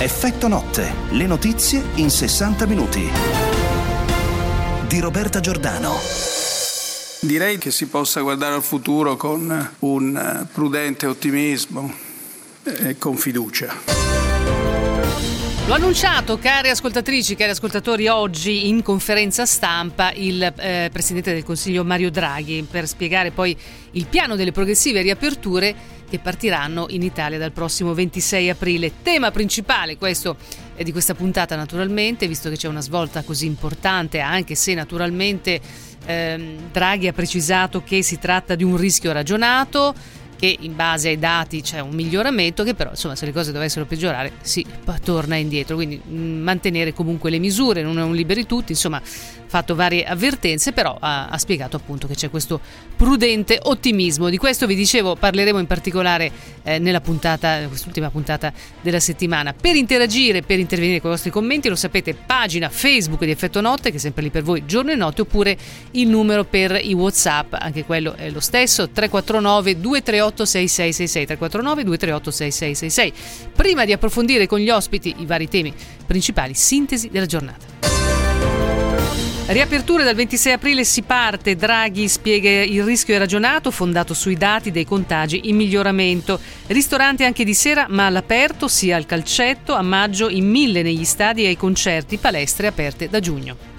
Effetto notte, le notizie in 60 minuti. Di Roberta Giordano. Direi che si possa guardare al futuro con un prudente ottimismo e con fiducia. Lo ha annunciato, cari ascoltatrici, cari ascoltatori, oggi in conferenza stampa il eh, Presidente del Consiglio Mario Draghi per spiegare poi il piano delle progressive riaperture che partiranno in Italia dal prossimo 26 aprile. Tema principale questo di questa puntata naturalmente, visto che c'è una svolta così importante, anche se naturalmente ehm, Draghi ha precisato che si tratta di un rischio ragionato che in base ai dati c'è un miglioramento che però insomma se le cose dovessero peggiorare si torna indietro quindi mm, mantenere comunque le misure non è un liberi tutti insomma fatto varie avvertenze, però ha, ha, spiegato appunto che c'è questo prudente ottimismo. Di questo vi dicevo, parleremo in particolare eh, nella puntata, quest'ultima puntata della settimana. Per interagire, per intervenire con i vostri commenti, lo sapete, pagina Facebook di Effetto Notte, che è sempre lì per voi giorno e notte, oppure il numero per i WhatsApp, anche quello è lo stesso, 349 238 6666 349 238 6666. Prima di approfondire con gli ospiti i vari temi principali, sintesi della giornata. Riaperture dal 26 aprile si parte, Draghi spiega il rischio è ragionato, fondato sui dati dei contagi in miglioramento. Ristoranti anche di sera ma all'aperto, sia al calcetto, a maggio in mille negli stadi e ai concerti, palestre aperte da giugno.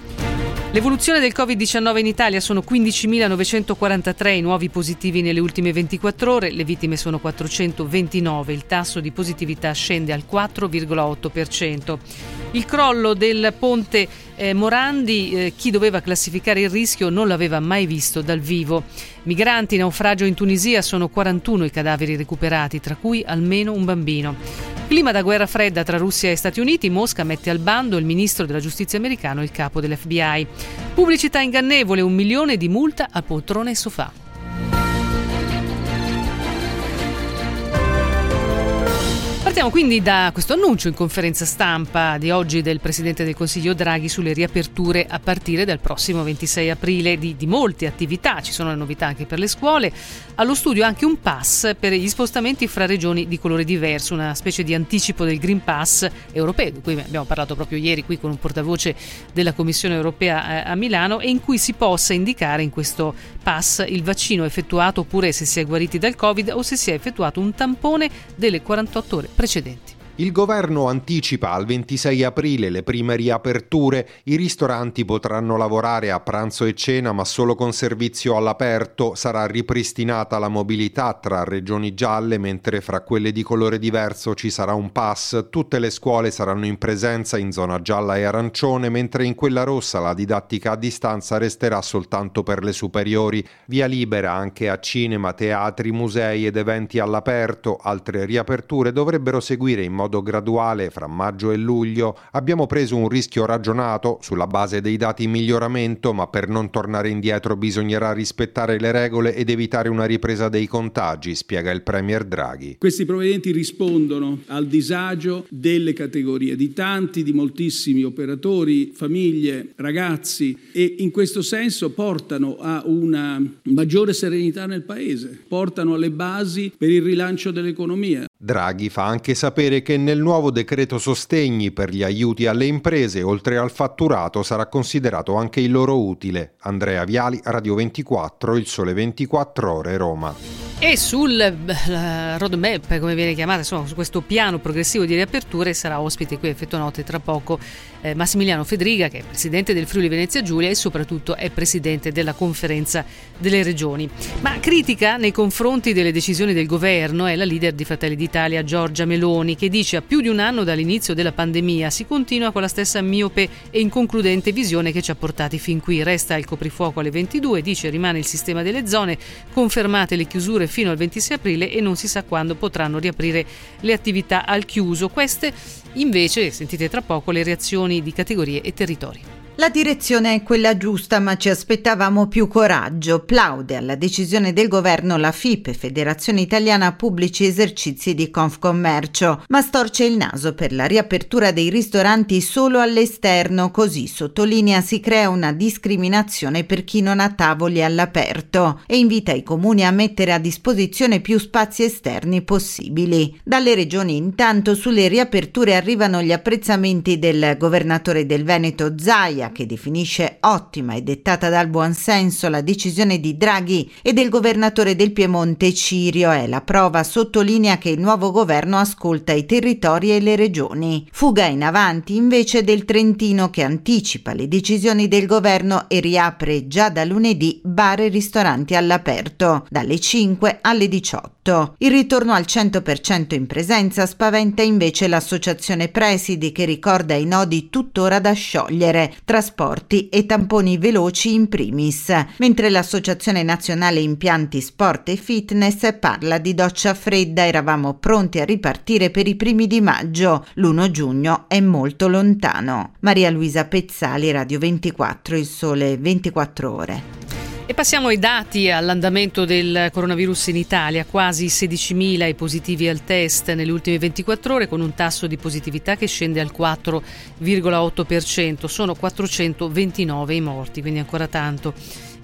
L'evoluzione del Covid-19 in Italia sono 15.943 i nuovi positivi nelle ultime 24 ore, le vittime sono 429, il tasso di positività scende al 4,8%. Il crollo del ponte eh, Morandi, eh, chi doveva classificare il rischio non l'aveva mai visto dal vivo. Migranti, naufragio in Tunisia, sono 41 i cadaveri recuperati, tra cui almeno un bambino. Clima da guerra fredda tra Russia e Stati Uniti, Mosca mette al bando il ministro della giustizia americano e il capo dell'FBI. Pubblicità ingannevole, un milione di multa a poltrone e sofà. Partiamo quindi da questo annuncio in conferenza stampa di oggi del Presidente del Consiglio Draghi sulle riaperture a partire dal prossimo 26 aprile di, di, molte attività. Ci sono le novità anche per le scuole. Allo studio anche un pass per gli spostamenti fra regioni di colore diverso, una specie di anticipo del Green Pass europeo, di cui abbiamo parlato proprio ieri qui con un portavoce della Commissione europea eh, a Milano e in cui si possa indicare in questo pass il vaccino effettuato oppure se si è guariti dal Covid o se si è effettuato un tampone delle 48 ore precedenti. Il governo anticipa al 26 aprile le prime riaperture, i ristoranti potranno lavorare a pranzo e cena ma solo con servizio all'aperto, sarà ripristinata la mobilità tra regioni gialle mentre fra quelle di colore diverso ci sarà un pass, tutte le scuole saranno in presenza in zona gialla e arancione mentre in quella rossa la didattica a distanza resterà soltanto per le superiori, via libera anche a cinema, teatri, musei ed eventi all'aperto, altre riaperture dovrebbero seguire in modo modo graduale fra maggio e luglio, abbiamo preso un rischio ragionato sulla base dei dati in miglioramento, ma per non tornare indietro bisognerà rispettare le regole ed evitare una ripresa dei contagi, spiega il Premier Draghi. Questi provvedimenti rispondono al disagio delle categorie, di tanti, di moltissimi operatori, famiglie, ragazzi e in questo senso portano a una maggiore serenità nel Paese, portano alle basi per il rilancio dell'economia. Draghi fa anche sapere che nel nuovo decreto sostegni per gli aiuti alle imprese, oltre al fatturato, sarà considerato anche il loro utile. Andrea Viali, Radio 24, Il Sole 24 Ore, Roma. E sul roadmap, come viene chiamata, insomma, su questo piano progressivo di riaperture sarà ospite qui a Effetto Notte tra poco eh, Massimiliano Fedriga, che è presidente del Friuli Venezia Giulia e soprattutto è presidente della conferenza delle regioni. Ma critica nei confronti delle decisioni del governo è la leader di Fratelli d'Italia Giorgia Meloni, che dice a più di un anno dall'inizio della pandemia si continua con la stessa miope e inconcludente visione che ci ha portati fin qui. Resta il coprifuoco alle 22, dice rimane il sistema delle zone, confermate le chiusure fino al 26 aprile e non si sa quando potranno riaprire le attività al chiuso. Queste invece, sentite tra poco, le reazioni di categorie e territori. La direzione è quella giusta, ma ci aspettavamo più coraggio. Plaude alla decisione del governo la FIP, Federazione Italiana Pubblici Esercizi di Confcommercio, ma storce il naso per la riapertura dei ristoranti solo all'esterno, così sottolinea si crea una discriminazione per chi non ha tavoli all'aperto e invita i comuni a mettere a disposizione più spazi esterni possibili. Dalle regioni intanto sulle riaperture arrivano gli apprezzamenti del governatore del Veneto Zaia che definisce ottima e dettata dal buonsenso la decisione di Draghi e del governatore del Piemonte Cirio è la prova sottolinea che il nuovo governo ascolta i territori e le regioni. Fuga in avanti invece del Trentino che anticipa le decisioni del governo e riapre già da lunedì bar e ristoranti all'aperto, dalle 5 alle 18. Il ritorno al 100% in presenza spaventa invece l'associazione Presidi che ricorda i nodi tuttora da sciogliere, trasporti e tamponi veloci in primis, mentre l'Associazione Nazionale Impianti Sport e Fitness parla di doccia fredda, eravamo pronti a ripartire per i primi di maggio, l'1 giugno è molto lontano. Maria Luisa Pezzali, Radio 24, Il Sole 24 ore. E passiamo ai dati all'andamento del coronavirus in Italia, quasi 16.000 i positivi al test nelle ultime 24 ore con un tasso di positività che scende al 4,8%, sono 429 i morti, quindi ancora tanto.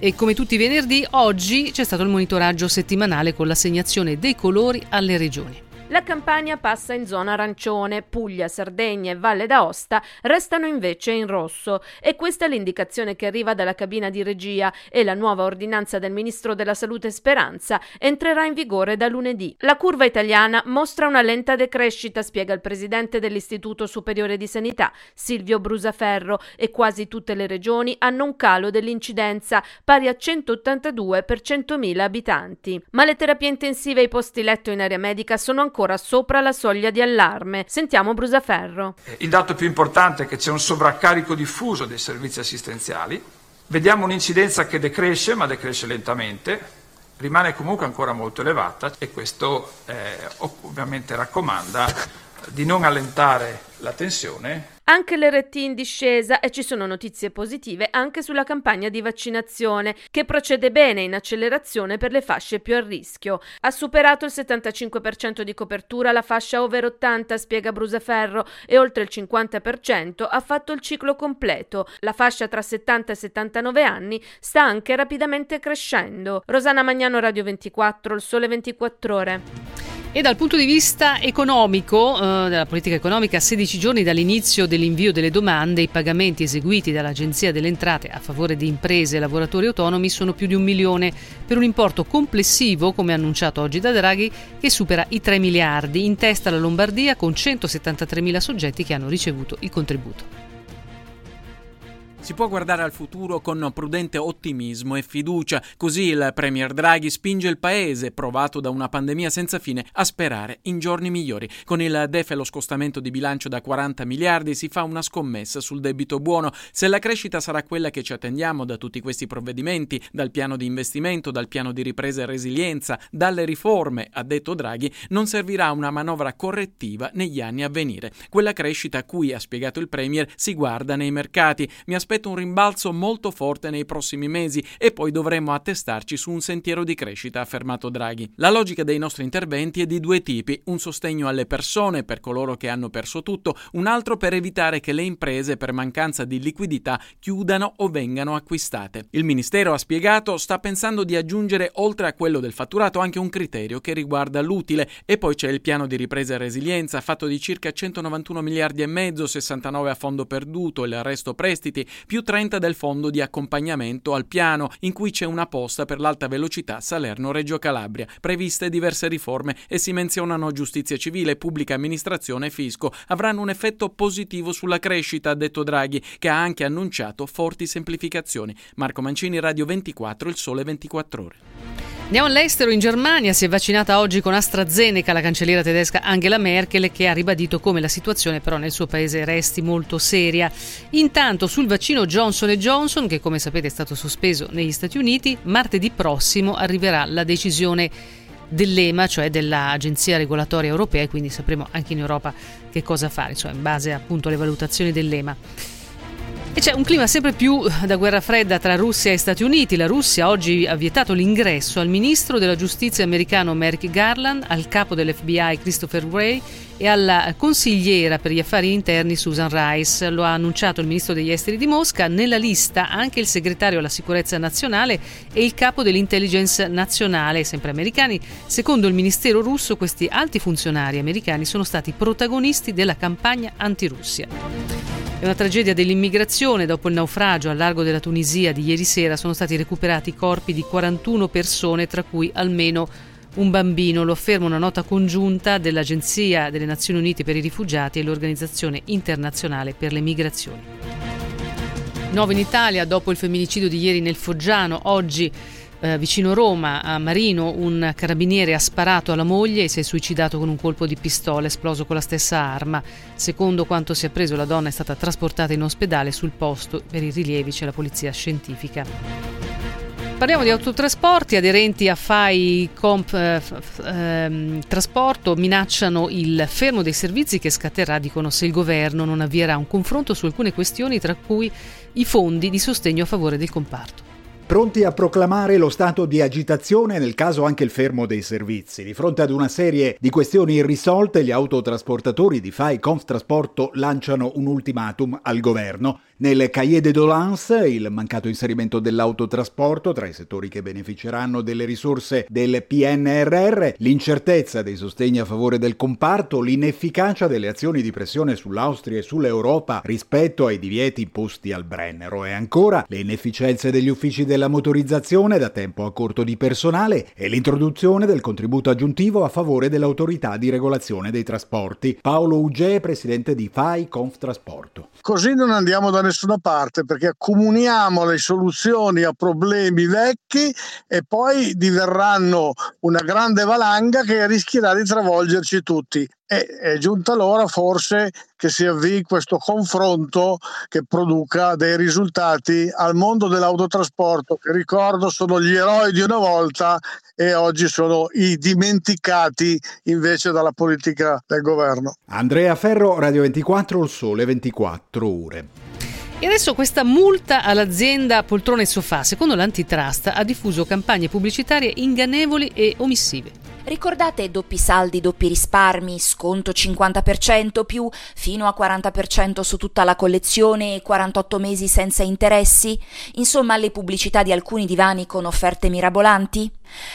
E come tutti i venerdì, oggi c'è stato il monitoraggio settimanale con l'assegnazione dei colori alle regioni. La Campania passa in zona arancione, Puglia, Sardegna e Valle d'Aosta restano invece in rosso e questa è l'indicazione che arriva dalla cabina di regia e la nuova ordinanza del Ministro della Salute Speranza entrerà in vigore da lunedì. La curva italiana mostra una lenta decrescita, spiega il presidente dell'Istituto Superiore di Sanità, Silvio Brusaferro, e quasi tutte le regioni hanno un calo dell'incidenza pari a 182 per 100.000 abitanti. Ma le terapie intensive e i posti letto in area medica sono ancora ancora sopra la soglia di allarme. Sentiamo Brusaferro. Il dato più importante è che c'è un sovraccarico diffuso dei servizi assistenziali. Vediamo un'incidenza che decresce, ma decresce lentamente, rimane comunque ancora molto elevata e questo eh, ovviamente raccomanda di non allentare la tensione anche l'RT in discesa e ci sono notizie positive anche sulla campagna di vaccinazione che procede bene in accelerazione per le fasce più a rischio. Ha superato il 75% di copertura la fascia over 80, spiega Brusaferro, e oltre il 50% ha fatto il ciclo completo. La fascia tra 70 e 79 anni sta anche rapidamente crescendo. Rosana Magnano Radio 24, il sole 24 ore. E dal punto di vista economico, eh, della politica economica, a 16 giorni dall'inizio dell'invio delle domande, i pagamenti eseguiti dall'Agenzia delle Entrate a favore di imprese e lavoratori autonomi sono più di un milione, per un importo complessivo, come annunciato oggi da Draghi, che supera i 3 miliardi, in testa la Lombardia con 173 mila soggetti che hanno ricevuto il contributo. Si può guardare al futuro con prudente ottimismo e fiducia, così il Premier Draghi spinge il paese, provato da una pandemia senza fine, a sperare in giorni migliori. Con il DEF e lo scostamento di bilancio da 40 miliardi si fa una scommessa sul debito buono. Se la crescita sarà quella che ci attendiamo da tutti questi provvedimenti, dal piano di investimento, dal piano di ripresa e resilienza, dalle riforme, ha detto Draghi, non servirà una manovra correttiva negli anni a venire. Quella crescita a cui, ha spiegato il Premier, si guarda nei mercati. Mi aspetto aspetta un rimbalzo molto forte nei prossimi mesi e poi dovremo attestarci su un sentiero di crescita, ha affermato Draghi. La logica dei nostri interventi è di due tipi, un sostegno alle persone per coloro che hanno perso tutto, un altro per evitare che le imprese per mancanza di liquidità chiudano o vengano acquistate. Il Ministero ha spiegato sta pensando di aggiungere oltre a quello del fatturato anche un criterio che riguarda l'utile e poi c'è il piano di ripresa e resilienza fatto di circa 191 miliardi e mezzo, 69 a fondo perduto e il resto prestiti, più 30 del fondo di accompagnamento al piano, in cui c'è una posta per l'alta velocità Salerno-Reggio Calabria. Previste diverse riforme e si menzionano giustizia civile, pubblica amministrazione e fisco. Avranno un effetto positivo sulla crescita, ha detto Draghi, che ha anche annunciato forti semplificazioni. Marco Mancini, Radio 24, Il Sole 24 Ore. Andiamo all'estero, in Germania si è vaccinata oggi con AstraZeneca la cancelliera tedesca Angela Merkel che ha ribadito come la situazione però nel suo paese resti molto seria. Intanto sul vaccino Johnson Johnson, che come sapete è stato sospeso negli Stati Uniti, martedì prossimo arriverà la decisione dell'EMA, cioè dell'Agenzia Regolatoria Europea, e quindi sapremo anche in Europa che cosa fare, cioè in base appunto alle valutazioni dell'EMA. E c'è un clima sempre più da guerra fredda tra Russia e Stati Uniti. La Russia oggi ha vietato l'ingresso al ministro della giustizia americano Merrick Garland, al capo dell'FBI Christopher Wray e alla consigliera per gli affari interni Susan Rice. Lo ha annunciato il ministro degli esteri di Mosca. Nella lista anche il segretario alla sicurezza nazionale e il capo dell'intelligence nazionale, sempre americani. Secondo il ministero russo, questi alti funzionari americani sono stati protagonisti della campagna antirussia. È una tragedia dell'immigrazione. Dopo il naufragio al largo della Tunisia di ieri sera sono stati recuperati i corpi di 41 persone, tra cui almeno un bambino. Lo afferma una nota congiunta dell'Agenzia delle Nazioni Unite per i rifugiati e l'Organizzazione internazionale per le migrazioni. Nuovo in Italia, dopo il femminicidio di ieri nel Foggiano, oggi eh, vicino Roma, a Marino, un carabiniere ha sparato alla moglie e si è suicidato con un colpo di pistola esploso con la stessa arma. Secondo quanto si è appreso, la donna è stata trasportata in ospedale sul posto. Per i rilievi c'è la polizia scientifica. Parliamo di autotrasporti, aderenti a FAI Comp eh, eh, Trasporto minacciano il fermo dei servizi che scatterà, dicono, se il governo non avvierà un confronto su alcune questioni, tra cui i fondi di sostegno a favore del comparto. Pronti a proclamare lo stato di agitazione nel caso anche il fermo dei servizi. Di fronte ad una serie di questioni irrisolte, gli autotrasportatori di FAI Conftrasporto lanciano un ultimatum al governo nel cahier de dolance, il mancato inserimento dell'autotrasporto tra i settori che beneficeranno delle risorse del PNRR, l'incertezza dei sostegni a favore del comparto, l'inefficacia delle azioni di pressione sull'Austria e sull'Europa rispetto ai divieti imposti al Brennero e ancora le inefficienze degli uffici della motorizzazione da tempo a corto di personale e l'introduzione del contributo aggiuntivo a favore dell'autorità di regolazione dei trasporti. Paolo Ugge, presidente di FAI Conftrasporto. Così non andiamo da nessuna parte perché accomuniamo le soluzioni a problemi vecchi e poi diverranno una grande valanga che rischierà di travolgerci tutti. E è giunta l'ora forse che si avvii questo confronto che produca dei risultati al mondo dell'autotrasporto, che ricordo sono gli eroi di una volta e oggi sono i dimenticati invece dalla politica del governo. Andrea Ferro, Radio 24, il sole 24 ore. E adesso questa multa all'azienda Poltrone Sofà, secondo l'antitrust, ha diffuso campagne pubblicitarie ingannevoli e omissive. Ricordate doppi saldi, doppi risparmi, sconto 50% più fino a 40% su tutta la collezione e 48 mesi senza interessi? Insomma, le pubblicità di alcuni divani con offerte mirabolanti?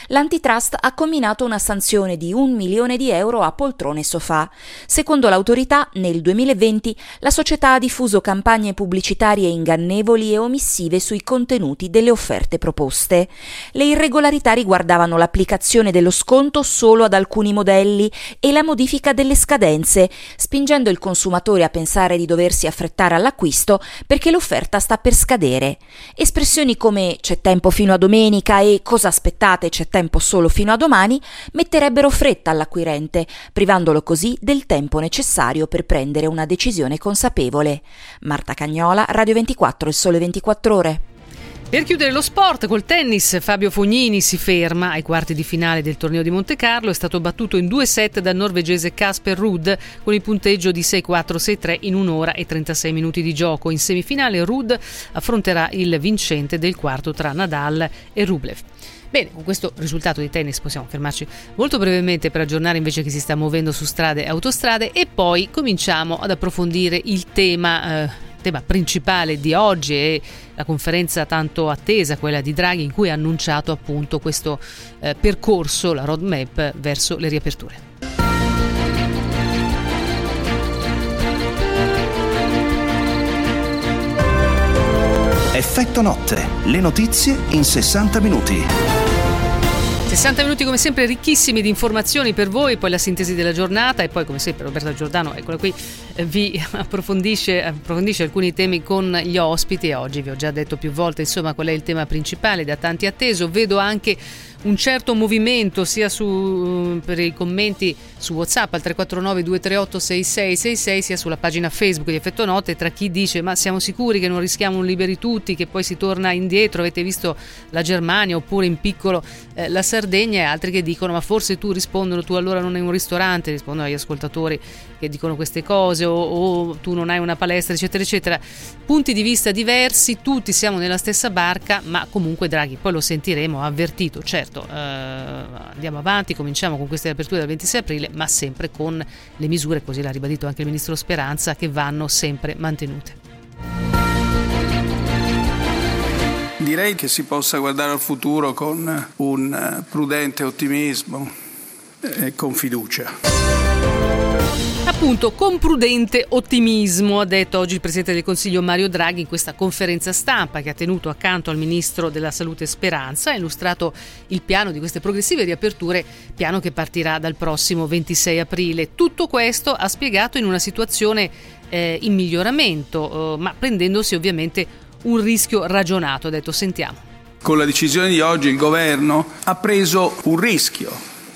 L'antitrust ha combinato una sanzione di un milione di euro a poltrone sofà. Secondo l'autorità, nel 2020 la società ha diffuso campagne pubblicitarie ingannevoli e omissive sui contenuti delle offerte proposte. Le irregolarità riguardavano l'applicazione dello sconto solo ad alcuni modelli e la modifica delle scadenze, spingendo il consumatore a pensare di doversi affrettare all'acquisto perché l'offerta sta per scadere. Espressioni come c'è tempo fino a domenica e cosa aspettate c'è tempo solo fino a domani metterebbero fretta all'acquirente, privandolo così del tempo necessario per prendere una decisione consapevole. Marta Cagnola, Radio 24, il sole 24 ore. Per chiudere lo sport col tennis, Fabio Fognini si ferma ai quarti di finale del torneo di Monte Carlo. È stato battuto in due set dal norvegese Casper Rudd con il punteggio di 6-4-6-3 in un'ora e 36 minuti di gioco. In semifinale Rudd affronterà il vincente del quarto tra Nadal e Rublev. Bene, con questo risultato di tennis possiamo fermarci molto brevemente per aggiornare invece chi si sta muovendo su strade e autostrade e poi cominciamo ad approfondire il tema. Eh, tema principale di oggi e la conferenza tanto attesa, quella di Draghi, in cui ha annunciato appunto questo eh, percorso, la roadmap verso le riaperture. Effetto notte, le notizie in 60 minuti. 60 minuti come sempre ricchissimi di informazioni per voi, poi la sintesi della giornata e poi come sempre Roberta Giordano, eccola qui, vi approfondisce, approfondisce, alcuni temi con gli ospiti. E oggi vi ho già detto più volte insomma qual è il tema principale da tanti atteso, vedo anche un certo movimento sia su, per i commenti su WhatsApp al 349 238 6666 sia sulla pagina Facebook di Effetto Note tra chi dice ma siamo sicuri che non rischiamo un liberi tutti, che poi si torna indietro, avete visto la Germania oppure in piccolo eh, la Sardegna? E altri che dicono ma forse tu rispondono, tu allora non hai un ristorante, rispondono agli ascoltatori che dicono queste cose o, o, tu non hai una palestra, eccetera, eccetera. Punti di vista diversi, tutti siamo nella stessa barca, ma comunque Draghi, poi lo sentiremo, avvertito, certo, eh, andiamo avanti, cominciamo con queste aperture del 26 aprile, ma sempre con le misure, così l'ha ribadito anche il Ministro Speranza, che vanno sempre mantenute. Direi che si possa guardare al futuro con un prudente ottimismo e con fiducia. Appunto, con prudente ottimismo, ha detto oggi il Presidente del Consiglio Mario Draghi in questa conferenza stampa che ha tenuto accanto al Ministro della Salute Speranza, ha illustrato il piano di queste progressive riaperture, piano che partirà dal prossimo 26 aprile. Tutto questo ha spiegato in una situazione eh, in miglioramento, eh, ma prendendosi ovviamente un rischio ragionato, ha detto sentiamo. Con la decisione di oggi il governo ha preso un rischio,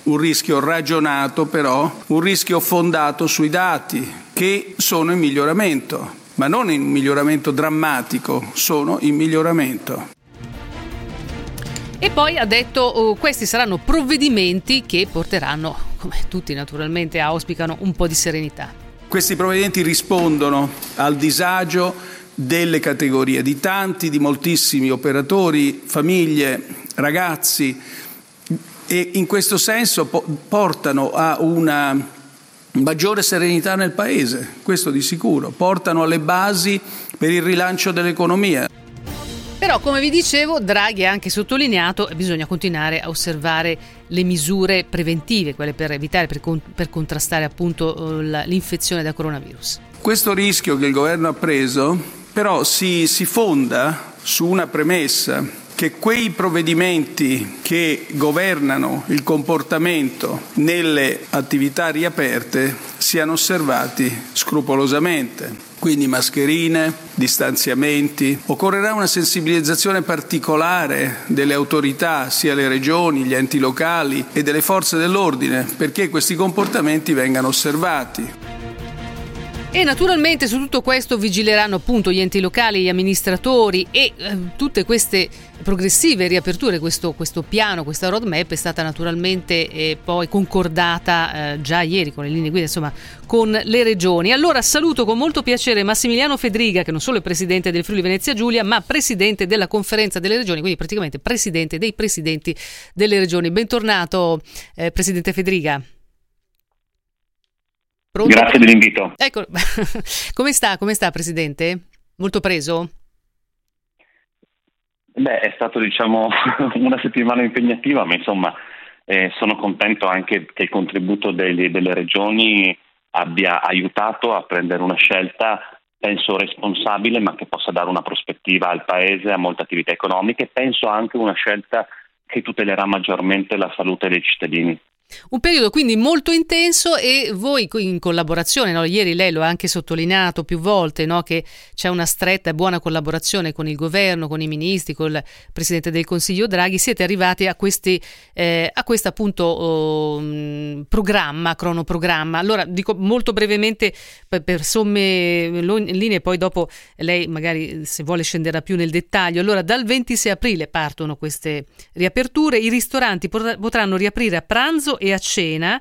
un rischio ragionato però, un rischio fondato sui dati che sono in miglioramento, ma non in miglioramento drammatico, sono in miglioramento. E poi ha detto oh, questi saranno provvedimenti che porteranno, come tutti naturalmente auspicano, un po' di serenità. Questi provvedimenti rispondono al disagio delle categorie, di tanti, di moltissimi operatori, famiglie, ragazzi e in questo senso portano a una maggiore serenità nel Paese, questo di sicuro, portano alle basi per il rilancio dell'economia. Però, come vi dicevo, Draghi ha anche sottolineato che bisogna continuare a osservare le misure preventive, quelle per evitare, per, con, per contrastare appunto l'infezione da coronavirus. Questo rischio che il governo ha preso però si, si fonda su una premessa che quei provvedimenti che governano il comportamento nelle attività riaperte siano osservati scrupolosamente. Quindi mascherine, distanziamenti. Occorrerà una sensibilizzazione particolare delle autorità, sia le regioni, gli enti locali e delle forze dell'ordine, perché questi comportamenti vengano osservati. E naturalmente su tutto questo vigileranno appunto gli enti locali, gli amministratori e eh, tutte queste progressive riaperture, questo, questo, piano, questa roadmap è stata naturalmente eh, poi concordata eh, già ieri con le linee guida, insomma con le regioni. Allora saluto con molto piacere Massimiliano Fedriga, che non solo è presidente del Friuli Venezia Giulia, ma presidente della conferenza delle regioni, quindi praticamente presidente dei presidenti delle regioni. Bentornato eh, presidente Fedriga. Pronto? Grazie dell'invito. Ecco, come sta, come sta Presidente? Molto preso? Beh, è stato diciamo una settimana impegnativa, ma insomma eh, sono contento anche che il contributo delle, delle regioni abbia aiutato a prendere una scelta penso responsabile ma che possa dare una prospettiva al Paese, a molte attività economiche, penso anche una scelta che tutelerà maggiormente la salute dei cittadini. Un periodo quindi molto intenso e voi in collaborazione, no? ieri lei lo ha anche sottolineato più volte, no? che c'è una stretta e buona collaborazione con il governo, con i ministri, con il Presidente del Consiglio Draghi, siete arrivati a, questi, eh, a questo appunto oh, programma, cronoprogramma. Allora dico molto brevemente per, per somme linee, poi dopo lei magari se vuole scenderà più nel dettaglio. Allora dal 26 aprile partono queste riaperture, i ristoranti potranno riaprire a pranzo e a cena,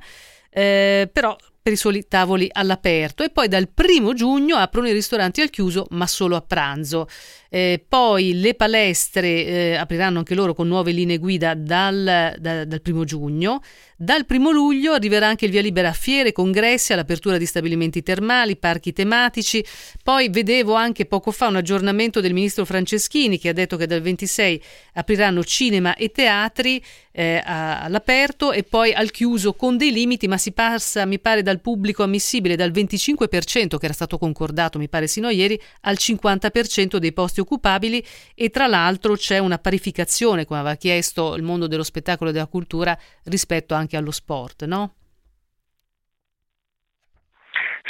eh, però per i soli tavoli all'aperto e poi dal primo giugno aprono i ristoranti al chiuso ma solo a pranzo. Eh, poi le palestre eh, apriranno anche loro con nuove linee guida dal, da, dal primo giugno. Dal primo luglio arriverà anche il via libera a fiere, congressi, all'apertura di stabilimenti termali, parchi tematici. Poi vedevo anche poco fa un aggiornamento del ministro Franceschini che ha detto che dal 26 apriranno cinema e teatri eh, all'aperto e poi al chiuso con dei limiti, ma si passa, mi pare, dal pubblico ammissibile dal 25% che era stato concordato, mi pare sino a ieri, al 50% dei posti occupabili e tra l'altro c'è una parificazione, come aveva chiesto il mondo dello spettacolo e della cultura, rispetto anche anche allo sport, no?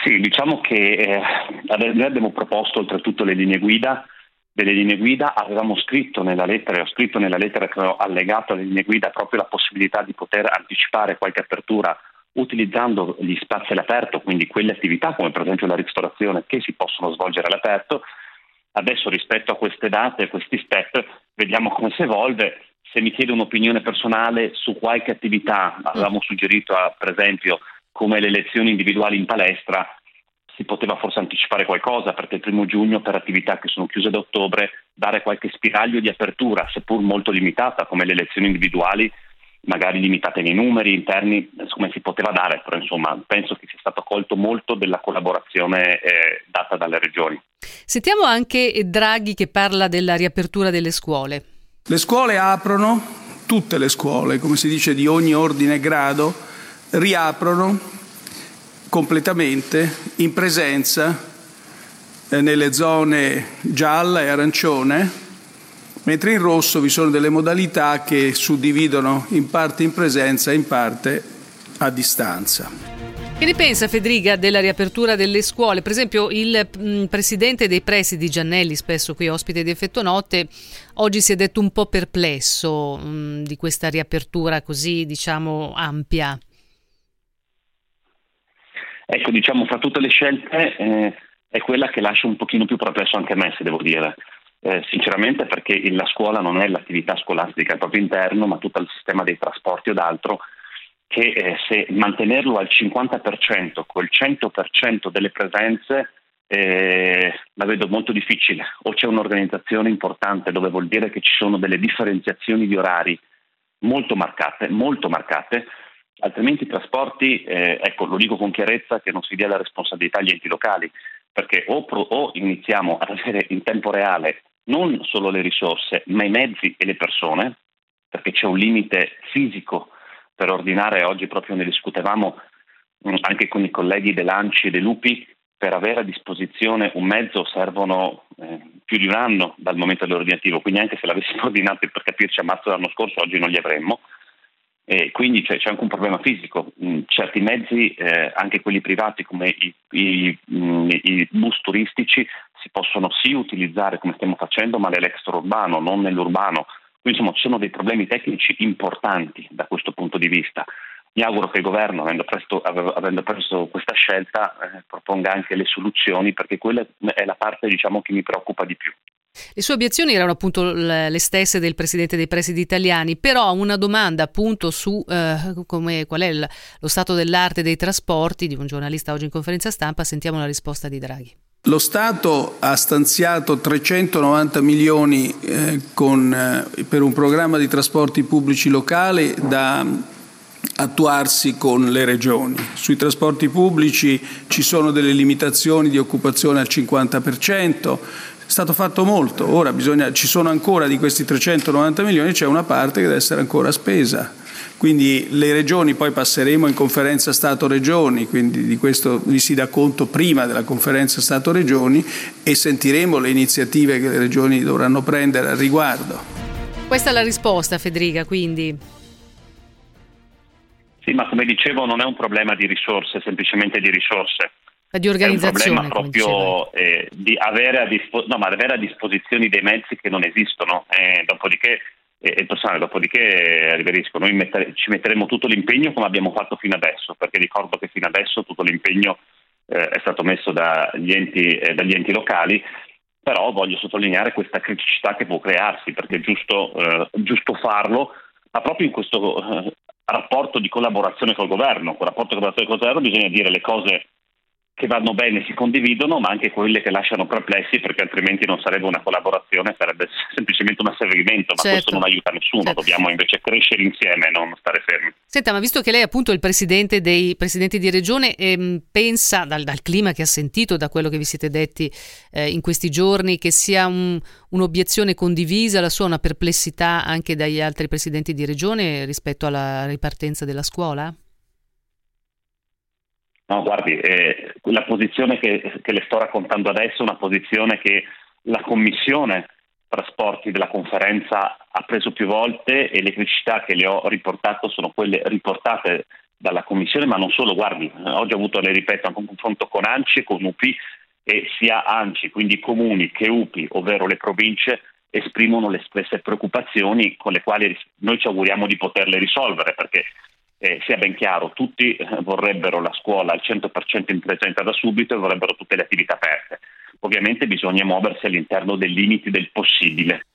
Sì, diciamo che eh, noi abbiamo proposto oltretutto le linee guida, delle linee guida avevamo scritto nella lettera, ho scritto nella lettera che ho allegato alle linee guida proprio la possibilità di poter anticipare qualche apertura utilizzando gli spazi all'aperto, quindi quelle attività come per esempio la ristorazione che si possono svolgere all'aperto. Adesso rispetto a queste date, a questi step, vediamo come si evolve. Se mi chiede un'opinione personale su qualche attività, avevamo suggerito per esempio come le lezioni individuali in palestra, si poteva forse anticipare qualcosa perché il primo giugno per attività che sono chiuse da ottobre dare qualche spiraglio di apertura, seppur molto limitata come le elezioni individuali, magari limitate nei numeri interni, come si poteva dare, però insomma penso che sia stato colto molto della collaborazione eh, data dalle regioni. Sentiamo anche Draghi che parla della riapertura delle scuole. Le scuole aprono, tutte le scuole, come si dice di ogni ordine e grado, riaprono completamente in presenza eh, nelle zone gialla e arancione, mentre in rosso vi sono delle modalità che suddividono in parte in presenza e in parte a distanza. Che ne pensa Federica della riapertura delle scuole? Per esempio il mh, mm, presidente dei presidi Giannelli, spesso qui ospite di Effetto Notte, oggi si è detto un po' perplesso mh, mm, di questa riapertura così, diciamo, ampia. Ecco, diciamo, fra tutte le scelte eh, è quella che lascia un pochino più perplesso anche a me, se devo dire. Eh, sinceramente perché la scuola non è l'attività scolastica al proprio interno, ma tutto il sistema dei trasporti o d'altro che eh, se mantenerlo al 50% col 100% delle presenze eh, la vedo molto difficile. O c'è un'organizzazione importante dove vuol dire che ci sono delle differenziazioni di orari molto marcate, molto marcate, altrimenti i trasporti, eh, ecco, lo dico con chiarezza, che non si dia la responsabilità agli enti locali, perché o, pro, o iniziamo ad avere in tempo reale non solo le risorse, ma i mezzi e le persone, perché c'è un limite fisico per ordinare, oggi proprio ne discutevamo mm, anche con i colleghi dell'Anci e dei Lupi, per avere a disposizione un mezzo servono eh, più di un anno dal momento dell'ordinativo, quindi anche se l'avessimo ordinato per capirci a marzo dell'anno scorso, oggi non li avremmo. E quindi c'è, c'è, anche un problema fisico. Mm, certi mezzi, eh, anche quelli privati come i, i, mm, i, bus turistici, si possono sì utilizzare come stiamo facendo, ma nell'extraurbano, non nell'urbano. Quindi insomma ci sono dei problemi tecnici importanti da questo punto di vista. Mi auguro che il governo, avendo, presto, avendo preso questa scelta, eh, proponga anche le soluzioni, perché quella è la parte diciamo, che mi preoccupa di più. Le sue obiezioni erano appunto le stesse del presidente dei presidi italiani, però una domanda appunto su eh, come, qual è il, lo stato dell'arte dei trasporti di un giornalista oggi in conferenza stampa, sentiamo la risposta di Draghi. Lo Stato ha stanziato 390 milioni eh, con, eh, per un programma di trasporti pubblici locali da attuarsi con le regioni. Sui trasporti pubblici ci sono delle limitazioni di occupazione al 50%, è stato fatto molto, ora bisogna, ci sono ancora di questi 390 milioni, c'è una parte che deve essere ancora spesa. Quindi le regioni poi passeremo in conferenza Stato-Regioni, quindi di questo vi si dà conto prima della conferenza Stato-Regioni e sentiremo le iniziative che le regioni dovranno prendere al riguardo. Questa è la risposta Federica, quindi. Sì, ma come dicevo non è un problema di risorse, semplicemente di risorse. Di organizzazione. È un problema proprio eh, di avere a, dispo- no, avere a, disposizione dei mezzi che non esistono. Eh, dopodiché e il personale. Dopodiché, riferisco, noi mettere, ci metteremo tutto l'impegno come abbiamo fatto fino adesso, perché ricordo che fino adesso tutto l'impegno eh, è stato messo dagli enti, eh, dagli enti, locali, però voglio sottolineare questa criticità che può crearsi, perché è giusto, eh, giusto farlo, ma proprio in questo eh, rapporto di collaborazione col governo. Con rapporto di collaborazione col governo bisogna dire le cose che vanno bene si condividono, ma anche quelle che lasciano perplessi, perché altrimenti non sarebbe una collaborazione, sarebbe semplicemente un asservimento, ma certo. questo non aiuta nessuno, certo. dobbiamo invece crescere insieme, non stare fermi. Senta, ma visto che lei è appunto il presidente dei presidenti di regione, ehm, pensa dal, dal, clima che ha sentito, da quello che vi siete detti eh, in questi giorni, che sia un, un'obiezione condivisa, la sua una perplessità anche dagli altri presidenti di regione rispetto alla ripartenza della scuola? No, guardi, eh, la posizione che, che, le sto raccontando adesso è una posizione che la Commissione Trasporti della conferenza ha preso più volte e le criticità che le ho riportato sono quelle riportate dalla Commissione, ma non solo, guardi, oggi ho avuto, le ripeto, anche un confronto con ANCI e con UPI e sia ANCI, quindi comuni, che UPI, ovvero le province, esprimono le stesse preoccupazioni con le quali noi ci auguriamo di poterle risolvere, perché eh, sia ben chiaro, tutti eh, vorrebbero la scuola al 100% in presenza da subito e vorrebbero tutte le attività aperte. Ovviamente bisogna muoversi all'interno dei limiti del possibile.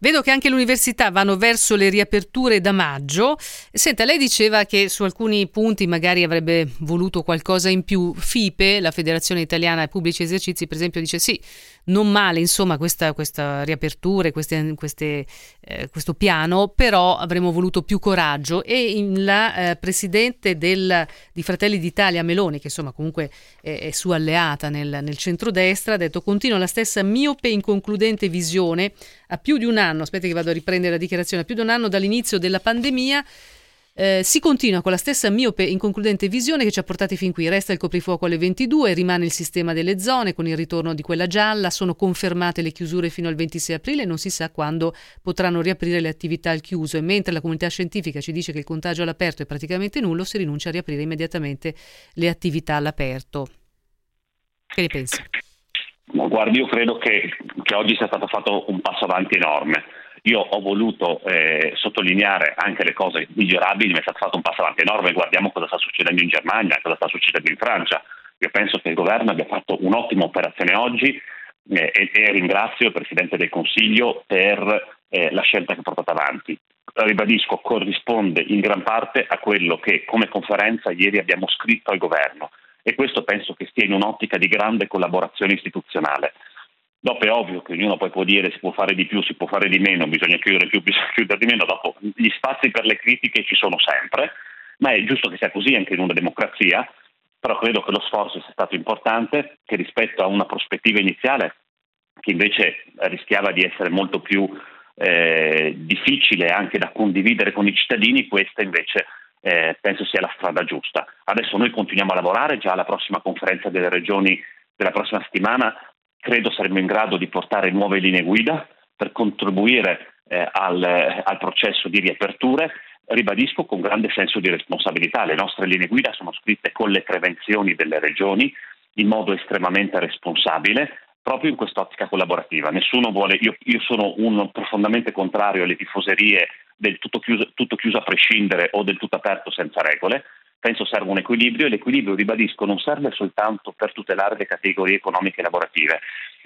Vedo che anche le università vanno verso le riaperture da maggio. Senta, lei diceva che su alcuni punti magari avrebbe voluto qualcosa in più. FIPE, la Federazione Italiana Pubblici Esercizi, per esempio, dice sì, non male insomma questa, questa riapertura, queste, queste, eh, questo piano, però avremmo voluto più coraggio. E la eh, Presidente del, di Fratelli d'Italia Meloni, che insomma comunque è, è sua alleata nel, nel centrodestra, ha detto continua la stessa miope inconcludente visione. A più di un anno, aspetta che vado a riprendere la dichiarazione, a più di un anno dall'inizio della pandemia eh, si continua con la stessa miope inconcludente visione che ci ha portati fin qui. Resta il coprifuoco alle 22, rimane il sistema delle zone con il ritorno di quella gialla, sono confermate le chiusure fino al 26 aprile e non si sa quando potranno riaprire le attività al chiuso e mentre la comunità scientifica ci dice che il contagio all'aperto è praticamente nullo, si rinuncia a riaprire immediatamente le attività all'aperto. Che ne pensi? No, guardi, io credo che, che oggi sia stato fatto un passo avanti enorme io ho voluto eh, sottolineare anche le cose migliorabili, ma è stato fatto un passo avanti enorme. Guardiamo cosa sta succedendo in Germania, cosa sta succedendo in Francia. Io penso che il governo abbia fatto un'ottima operazione oggi eh, e, e, ringrazio il Presidente del Consiglio per eh, la scelta che ha portato avanti. Ribadisco, corrisponde in gran parte a quello che come conferenza ieri abbiamo scritto al governo e questo penso che stia in un'ottica di grande collaborazione istituzionale. Dopo è ovvio che ognuno poi può dire si può fare di più, si può fare di meno, bisogna chiudere più, bisogna chiudere di meno, dopo gli spazi per le critiche ci sono sempre, ma è giusto che sia così anche in una democrazia, però credo che lo sforzo sia stato importante, che rispetto a una prospettiva iniziale che invece rischiava di essere molto più eh, difficile anche da condividere con i cittadini, questa invece eh, penso sia la strada giusta. Adesso noi continuiamo a lavorare, già alla prossima conferenza delle regioni della prossima settimana credo saremo in grado di portare nuove linee guida per contribuire eh, al, al, processo di riaperture. Ribadisco con grande senso di responsabilità, le nostre linee guida sono scritte con le prevenzioni delle regioni in modo estremamente responsabile, proprio in quest'ottica collaborativa. Vuole, io, io, sono un profondamente contrario alle tifoserie del tutto chiuso, tutto chiuso a prescindere o del tutto aperto senza regole penso serva un equilibrio e l'equilibrio, ribadisco, non serve soltanto per tutelare le categorie economiche e lavorative,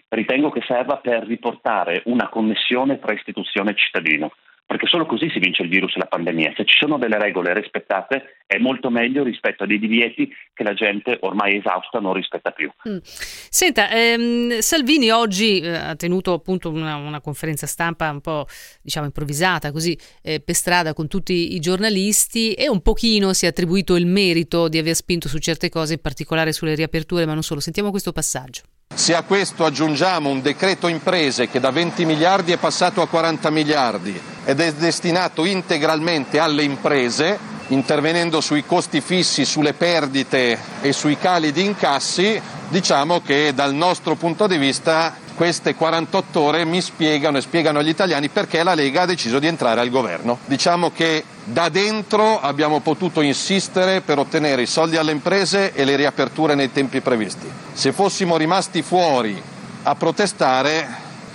ritengo che serva per riportare una connessione tra istituzione e cittadino perché solo così si vince il virus e la pandemia. Se ci sono delle regole rispettate è molto meglio rispetto a dei divieti che la gente ormai esausta non rispetta più. Mm. Senta, ehm, Salvini oggi eh, ha tenuto appunto una, una, conferenza stampa un po' diciamo improvvisata, così eh, per strada con tutti i giornalisti e un pochino si è attribuito il merito di aver spinto su certe cose, in particolare sulle riaperture, ma non solo. Sentiamo questo passaggio. Se a questo aggiungiamo un decreto imprese che da 20 miliardi è passato a 40 miliardi ed è destinato integralmente alle imprese, intervenendo sui costi fissi, sulle perdite e sui cali di incassi, diciamo che dal nostro punto di vista queste 48 ore mi spiegano e spiegano agli italiani perché la Lega ha deciso di entrare al governo. Diciamo che da dentro abbiamo potuto insistere per ottenere i soldi alle imprese e le riaperture nei tempi previsti. Se fossimo rimasti fuori a protestare,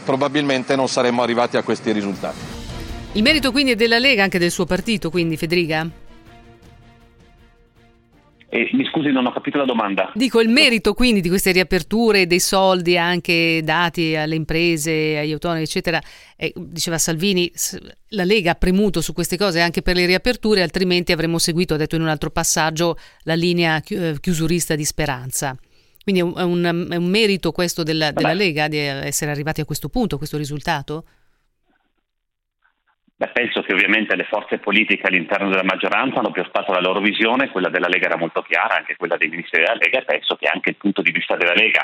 probabilmente non saremmo arrivati a questi risultati. Il merito quindi è della Lega, anche del suo partito, quindi Federica? Eh, mi scusi, non ho capito la domanda. Dico il merito quindi di queste riaperture, dei soldi anche dati alle imprese, agli autonomi, eccetera. Eh, diceva Salvini, la Lega ha premuto su queste cose anche per le riaperture, altrimenti avremmo seguito, ha detto in un altro passaggio, la linea eh, chiusurista di speranza. Quindi è un, è un merito questo della, della Lega di essere arrivati a questo punto, a questo risultato? Beh, penso che ovviamente le forze politiche all'interno della maggioranza hanno piazzato la loro visione, quella della Lega era molto chiara, anche quella dei ministri della Lega e penso che anche il punto di vista della Lega,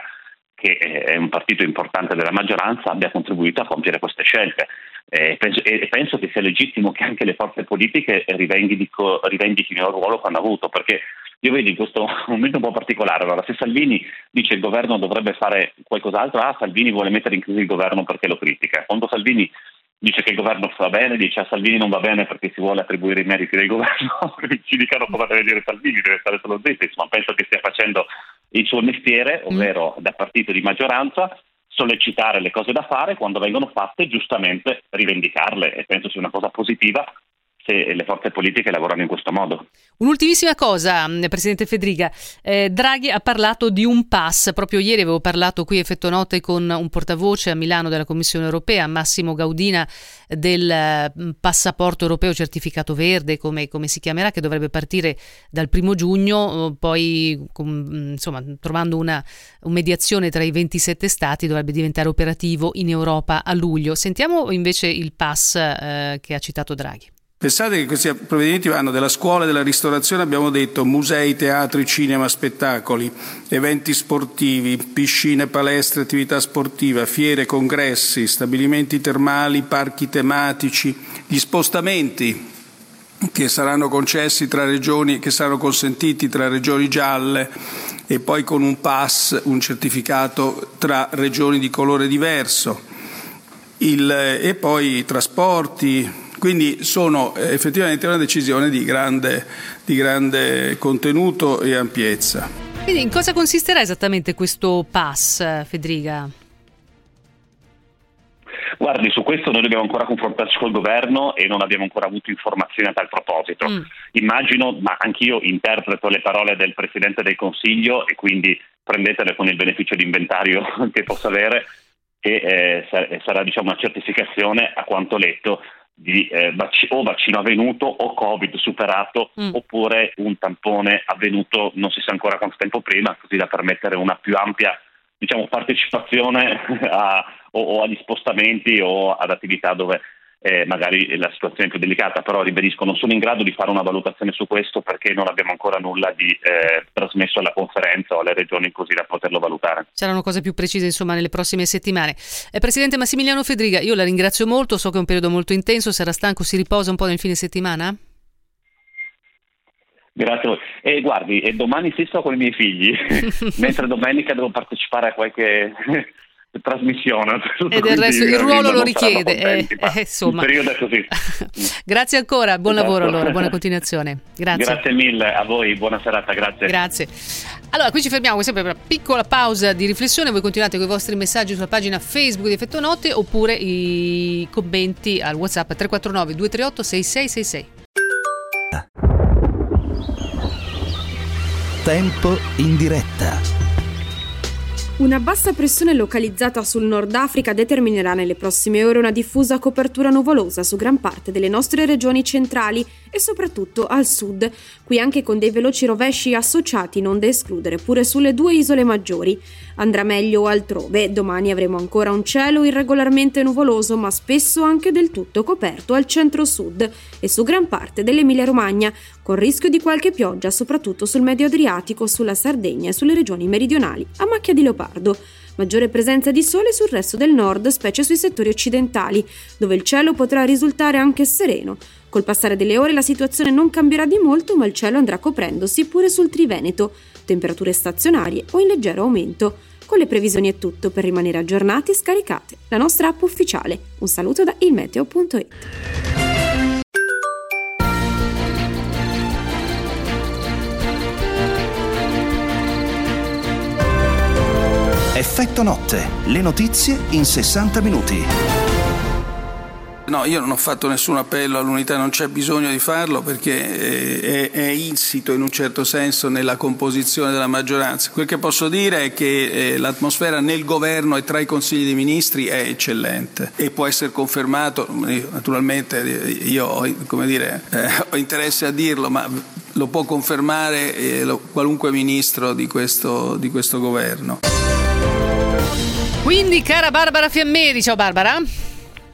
che è un partito importante della maggioranza, abbia contribuito a compiere queste scelte. E penso, e penso che sia legittimo che anche le forze politiche rivendichino, rivendichino il ruolo che hanno avuto, perché io vedo in questo momento un po' particolare. Allora, se Salvini dice che il governo dovrebbe fare qualcos'altro, ah, Salvini vuole mettere in crisi il governo perché lo critica. Quando Salvini dice che il governo fa bene, dice a Salvini non va bene perché si vuole attribuire i meriti del governo, ci dicano cosa deve dire Salvini, deve stare solo zitto, insomma penso che stia facendo il suo mestiere, mm. ovvero da partito di maggioranza, sollecitare le cose da fare, quando vengono fatte giustamente rivendicarle e penso sia una cosa positiva se le forze politiche lavorano in questo modo. Un'ultimissima cosa, mm, Presidente Federica. Eh, Draghi ha parlato di un pass. Proprio ieri avevo parlato qui effetto notte con un portavoce a Milano della Commissione europea, Massimo Gaudina, del mm, passaporto europeo certificato verde, come, come si chiamerà, che dovrebbe partire dal primo giugno, poi con, mm, insomma, trovando una, una mediazione tra i 27 stati dovrebbe diventare operativo in Europa a luglio. Sentiamo invece il pass eh, che ha citato Draghi. Pensate che questi provvedimenti vanno dalla scuola e della ristorazione, abbiamo detto musei, teatri, cinema, spettacoli, eventi sportivi, piscine, palestre, attività sportiva, fiere, congressi, stabilimenti termali, parchi tematici, gli spostamenti che saranno concessi tra regioni, che saranno consentiti tra regioni gialle e poi con un pass, un certificato tra regioni di colore diverso. Il, e poi i trasporti, quindi sono eh, effettivamente una decisione di grande, di grande contenuto e ampiezza. Quindi in cosa consisterà esattamente questo pass, Federica? Guardi, su questo noi dobbiamo ancora confrontarci col governo e non abbiamo ancora avuto informazioni a tal proposito. Mm. Immagino, ma anch'io interpreto le parole del Presidente del Consiglio e quindi prendetele con il beneficio di inventario che possa avere, che eh, sarà diciamo, una certificazione, a quanto letto, di eh, vac- o vaccino avvenuto o Covid superato mm. oppure un tampone avvenuto non si sa ancora quanto tempo prima, così da permettere una più ampia diciamo, partecipazione a, o, o agli spostamenti o ad attività dove eh, magari la situazione è più delicata, però ribadisco non sono in grado di fare una valutazione su questo perché non abbiamo ancora nulla di eh, trasmesso alla conferenza o alle regioni così da poterlo valutare. Saranno cose più precise insomma nelle prossime settimane. Eh, Presidente Massimiliano Fedriga, io la ringrazio molto, so che è un periodo molto intenso, sarà stanco, si riposa un po' nel fine settimana? Grazie a voi. E guardi, e domani sì sto con i miei figli, mentre domenica devo partecipare a qualche trasmissione. E del resto il ruolo lo richiede. Contenti, eh, eh, insomma. Il periodo è così. grazie ancora, buon esatto. lavoro allora, buona continuazione. Grazie. Grazie mille a voi, buona serata, grazie. Grazie. Allora, qui ci fermiamo sempre per una piccola pausa di riflessione. Voi continuate con i vostri messaggi sulla pagina Facebook di Effetto Notte oppure i commenti al WhatsApp 349 238 6666. Tempo in diretta. Una bassa pressione localizzata sul Nord Africa determinerà nelle prossime ore una diffusa copertura nuvolosa su gran parte delle nostre regioni centrali e soprattutto al sud, qui anche con dei veloci rovesci associati non da escludere pure sulle due isole maggiori. Andrà meglio altrove, domani avremo ancora un cielo irregolarmente nuvoloso ma spesso anche del tutto coperto al centro-sud e su gran parte dell'Emilia-Romagna, con rischio di qualche pioggia soprattutto sul Medio Adriatico, sulla Sardegna e sulle regioni meridionali, a macchia di leopardo. Maggiore presenza di sole sul resto del nord, specie sui settori occidentali, dove il cielo potrà risultare anche sereno. Col passare delle ore la situazione non cambierà di molto, ma il cielo andrà coprendosi pure sul Triveneto temperature stazionarie o in leggero aumento. Con le previsioni è tutto, per rimanere aggiornati scaricate la nostra app ufficiale. Un saluto da ilmeteo.it. Effetto notte, le notizie in 60 minuti. No, io non ho fatto nessun appello all'unità, non c'è bisogno di farlo perché è, è, insito in un certo senso nella composizione della maggioranza. Quel che posso dire è che eh, l'atmosfera nel governo e tra i consigli dei ministri è eccellente e può essere confermato, naturalmente io ho, dire, eh, ho interesse a dirlo, ma lo può confermare eh, qualunque ministro di questo, di questo governo. Quindi, cara Barbara Fiammeri, ciao Barbara.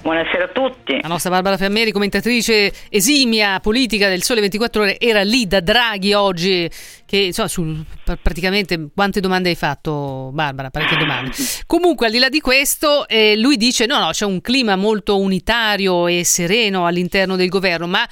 Buonasera a tutti. La nostra Barbara Fiammeri, commentatrice esimia politica del Sole 24 Ore, era lì da Draghi oggi. Che insomma, sul, praticamente quante domande hai fatto, Barbara? Parecchie domande. Comunque, al di là di questo, eh, lui dice: no, no, c'è un clima molto unitario e sereno all'interno del governo, ma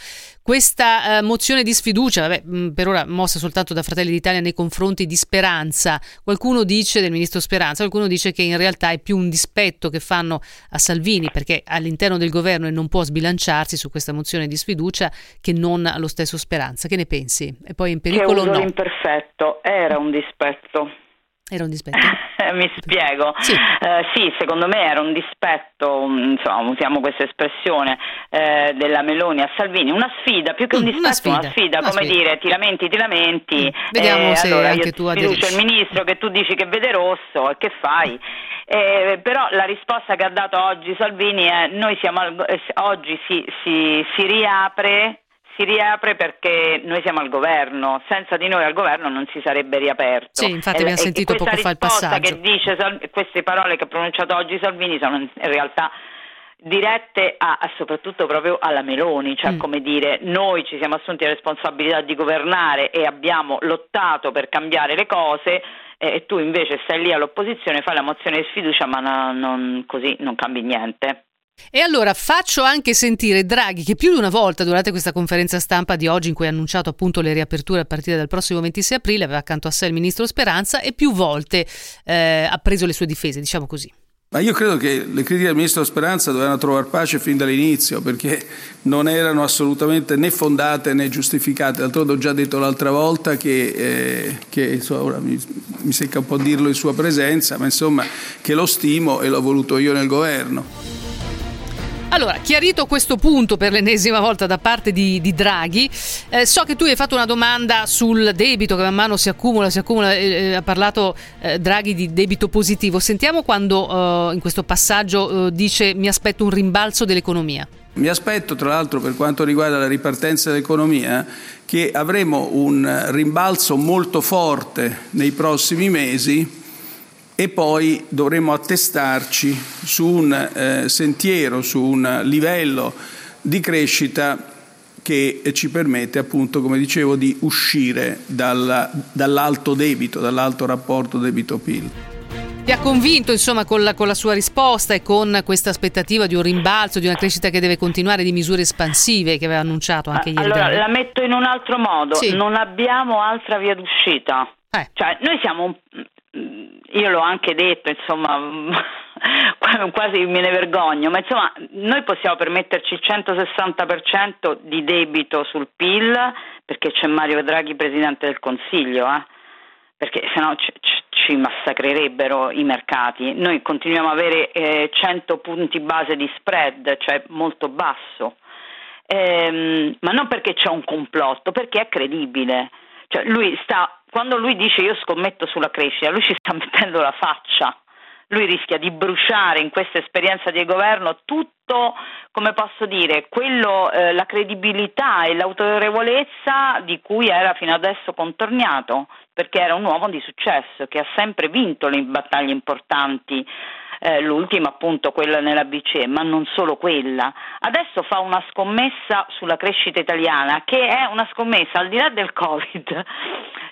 questa eh, mozione di sfiducia, vabbè, mm, per ora mossa soltanto da Fratelli d'Italia nei confronti di Speranza, qualcuno dice del ministro Speranza, qualcuno dice che in realtà è più un dispetto che fanno a Salvini perché all'interno del governo e non può sbilanciarsi su questa mozione di sfiducia che non allo stesso Speranza. Che ne pensi? E poi in pericolo che no? imperfetto, era un dispetto. Era un dispetto? Mi spiego. Sì. Eh, sì. secondo me era un dispetto, mm, insomma, usiamo questa espressione eh, della Meloni a Salvini, una sfida, più che un dispetto, una sfida, una sfida una come sfida. dire, ti lamenti, ti lamenti. Mm. Vediamo eh, se allora anche tu aderisci. il ministro che tu dici che vede rosso e che fai? Eh, però la risposta che ha dato oggi Salvini è noi siamo al, eh, oggi si, si, si riapre si riapre perché noi siamo al governo, senza di noi al governo non si sarebbe riaperto. Sì, infatti abbiamo sentito poco fa il passaggio. Che dice, queste parole che ha pronunciato oggi Salvini sono in realtà dirette a, a soprattutto proprio alla Meloni, cioè mm. come dire noi ci siamo assunti la responsabilità di governare e abbiamo lottato per cambiare le cose eh, e tu invece stai lì all'opposizione, fai la mozione di sfiducia ma no, non, così non cambi niente. E allora faccio anche sentire Draghi che più di una volta durante questa conferenza stampa di oggi in cui ha annunciato appunto le riaperture a partire dal prossimo 26 aprile aveva accanto a sé il ministro Speranza e più volte eh, ha preso le sue difese, diciamo così. Ma io credo che le critiche del ministro Speranza dovevano trovare pace fin dall'inizio perché non erano assolutamente né fondate né giustificate. D'altronde ho già detto l'altra volta che, eh, che insomma, mi, mi secca un po' dirlo in sua presenza, ma insomma che lo stimo e l'ho voluto io nel governo. Allora, chiarito questo punto per l'ennesima volta da parte di, di Draghi, eh, so che tu hai fatto una domanda sul debito che man mano si accumula, si accumula, eh, eh ha parlato eh, Draghi di debito positivo. Sentiamo quando eh, in questo passaggio eh, dice mi aspetto un rimbalzo dell'economia. Mi aspetto, tra l'altro, per quanto riguarda la ripartenza dell'economia, che avremo un rimbalzo molto forte nei prossimi mesi e poi dovremo attestarci su un eh, sentiero, su un livello di crescita che ci permette appunto, come dicevo, di uscire dalla, dall'alto debito, dall'alto rapporto debito-PIL. Ti ha convinto insomma con la, con la, sua risposta e con questa aspettativa di un rimbalzo, di una crescita che deve continuare, di misure espansive che aveva annunciato anche ieri? Allora, la metto in un altro modo, sì. non abbiamo altra via d'uscita. Eh. Cioè, noi siamo io l'ho anche detto, insomma, quasi me ne vergogno, ma insomma, noi possiamo permetterci il 160% di debito sul PIL perché c'è Mario Draghi presidente del Consiglio, eh? perché sennò ci, ci massacrerebbero i mercati. Noi continuiamo ad avere eh, 100 punti base di spread, cioè molto basso, ehm, ma non perché c'è un complotto, perché è credibile. Cioè lui sta, quando lui dice io scommetto sulla crescita, lui ci sta mettendo la faccia. Lui rischia di bruciare in questa esperienza di governo tutto, come posso dire, quello, eh, la credibilità e l'autorevolezza di cui era fino adesso contornato, perché era un uomo di successo che ha sempre vinto le battaglie importanti eh, l'ultima appunto quella nella BCE, ma non solo quella. Adesso fa una scommessa sulla crescita italiana che è una scommessa al di là del Covid.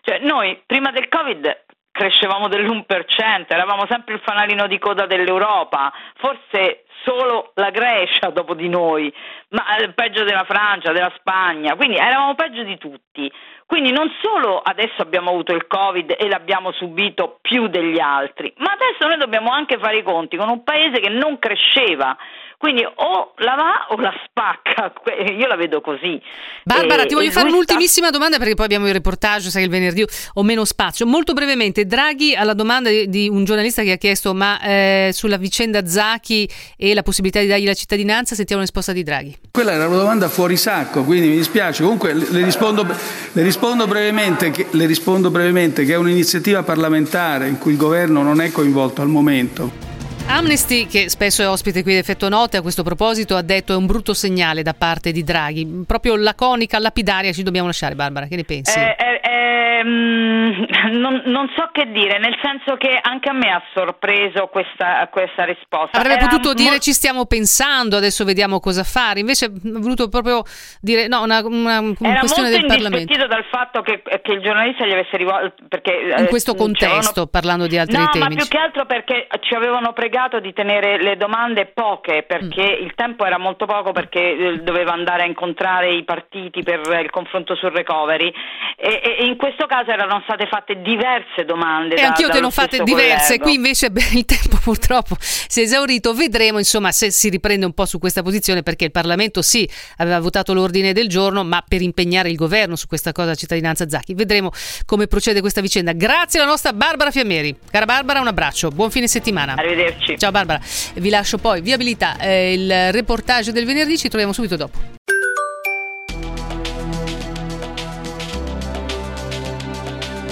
Cioè noi prima del Covid crescevamo dell'1%, eravamo sempre il fanalino di coda dell'Europa, forse solo la Grecia dopo di noi, ma eh, peggio della Francia, della Spagna, quindi eravamo peggio di tutti. Quindi non solo adesso abbiamo avuto il Covid e l'abbiamo subito più degli altri, ma adesso noi dobbiamo anche fare i conti con un paese che non cresceva. Quindi o la va o la spacca, io la vedo così. Barbara, e, ti voglio fare un'ultimissima sta... domanda perché poi abbiamo il reportage, sai il venerdì ho meno spazio. Molto brevemente, Draghi alla domanda di, di un giornalista che ha chiesto ma eh, sulla vicenda Zacchi e la possibilità di dargli la cittadinanza, sentiamo una risposta di Draghi. Quella era una domanda fuori sacco, quindi mi dispiace. Comunque le rispondo, le rispondo, brevemente, che, le rispondo brevemente che è un'iniziativa parlamentare in cui il governo non è coinvolto al momento. Amnesty, che spesso è ospite qui di Effetto Note, a questo proposito ha detto è un brutto segnale da parte di Draghi. Proprio laconica, lapidaria ci dobbiamo lasciare, Barbara, che ne pensi? Eh, eh, ehm, non, non, so che dire, nel senso che anche a me ha sorpreso questa, questa risposta. Avrebbe Era potuto mo- dire ci stiamo pensando, adesso vediamo cosa fare, invece ha voluto proprio dire no, una, una, una questione del Parlamento. Era dal fatto che, che, il giornalista gli avesse rivolto... Perché, In questo contesto, parlando di altri no, temi. No, ma più che altro perché ci avevano pregato spiegato di tenere le domande poche perché mm. il tempo era molto poco perché doveva andare a incontrare i partiti per il confronto sul recovery e, e in questo caso erano state fatte diverse domande. E da, anch'io te ne ho fatte diverse, qui invece beh, il tempo purtroppo si è esaurito. Vedremo insomma se si riprende un po' su questa posizione perché il Parlamento sì aveva votato l'ordine del giorno, ma per impegnare il governo su questa cosa cittadinanza Zacchi. Vedremo come procede questa vicenda. Grazie alla nostra Barbara Fiammeri. Cara Barbara, un abbraccio, buon fine settimana. Arrivederci. Ciao Barbara. Vi lascio poi viabilità, eh, il reportage del venerdì, ci troviamo subito dopo.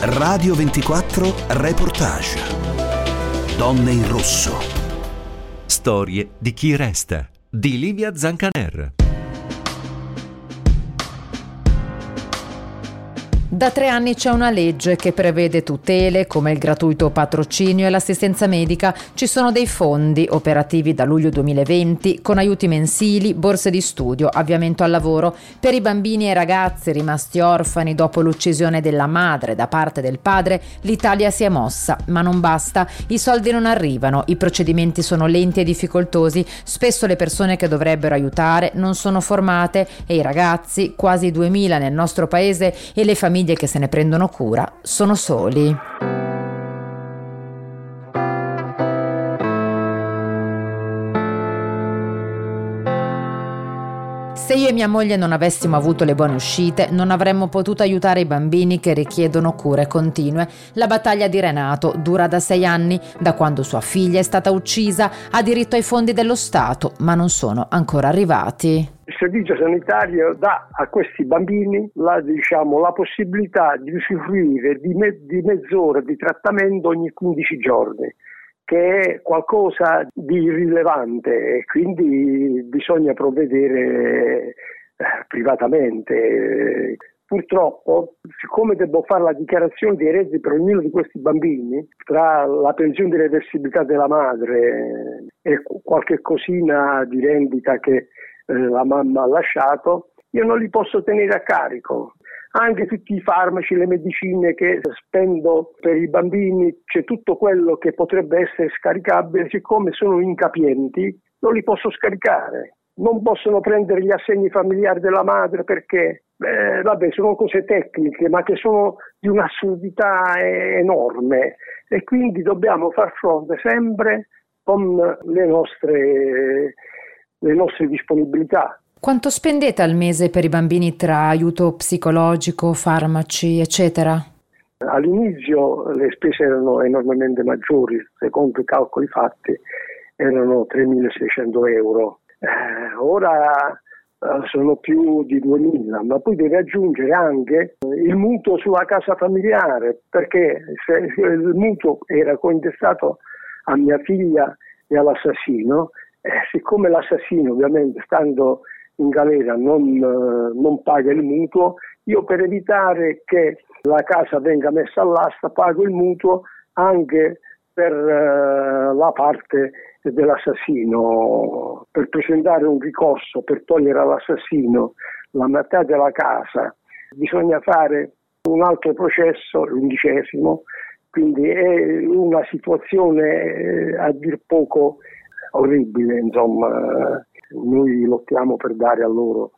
Radio 24 Reportage. Donne in rosso. Storie di chi resta. Di Livia Zancaner. Da tre anni c'è una legge che prevede tutele come il gratuito patrocinio e l'assistenza medica. Ci sono dei fondi operativi da luglio 2020 con aiuti mensili, borse di studio, avviamento al lavoro per i bambini e ragazzi rimasti orfani dopo l'uccisione della madre da parte del padre. L'Italia si è mossa, ma non basta. I soldi non arrivano, i procedimenti sono lenti e difficoltosi. Spesso le persone che dovrebbero aiutare non sono formate e i ragazzi, quasi 2000 nel nostro paese, e le famiglie che se ne prendono cura sono soli. Se io e mia moglie non avessimo avuto le buone uscite, non avremmo potuto aiutare i bambini che richiedono cure continue. La battaglia di Renato dura da sei anni, da quando sua figlia è stata uccisa, ha diritto ai fondi dello Stato, ma non sono ancora arrivati. Il servizio sanitario dà a questi bambini la, diciamo, la possibilità di usufruire di, me- di mezz'ora di trattamento ogni 15 giorni che è qualcosa di rilevante e quindi bisogna provvedere eh, privatamente. Purtroppo, siccome devo fare la dichiarazione dei redditi per ognuno di questi bambini, tra la pensione di reversibilità della madre e qualche cosina di rendita che eh, la mamma ha lasciato, io non li posso tenere a carico anche tutti i farmaci, le medicine che spendo per i bambini, c'è tutto quello che potrebbe essere scaricabile, siccome sono incapienti, non li posso scaricare. Non possono prendere gli assegni familiari della madre perché, eh, vabbè, sono cose tecniche, ma che sono di un'assurdità enorme e quindi dobbiamo far fronte sempre con le nostre, le nostre disponibilità. Quanto spendete al mese per i bambini tra aiuto psicologico, farmaci, eccetera? All'inizio le spese erano enormemente maggiori, secondo i calcoli fatti erano 3.600 euro. Eh, ora eh, sono più di 2.000, ma poi deve aggiungere anche il mutuo sulla casa familiare, perché se il mutuo era cointestato a mia figlia e all'assassino, eh, siccome l'assassino ovviamente stando in galera non, eh, non paga il mutuo, io per evitare che la casa venga messa all'asta pago il mutuo anche per uh, la parte dell'assassino, per presentare un ricorso per togliere all'assassino la metà della casa, bisogna fare un altro processo, l'undicesimo, quindi è una situazione eh, a dir poco orribile, insomma noi lottiamo per dare a loro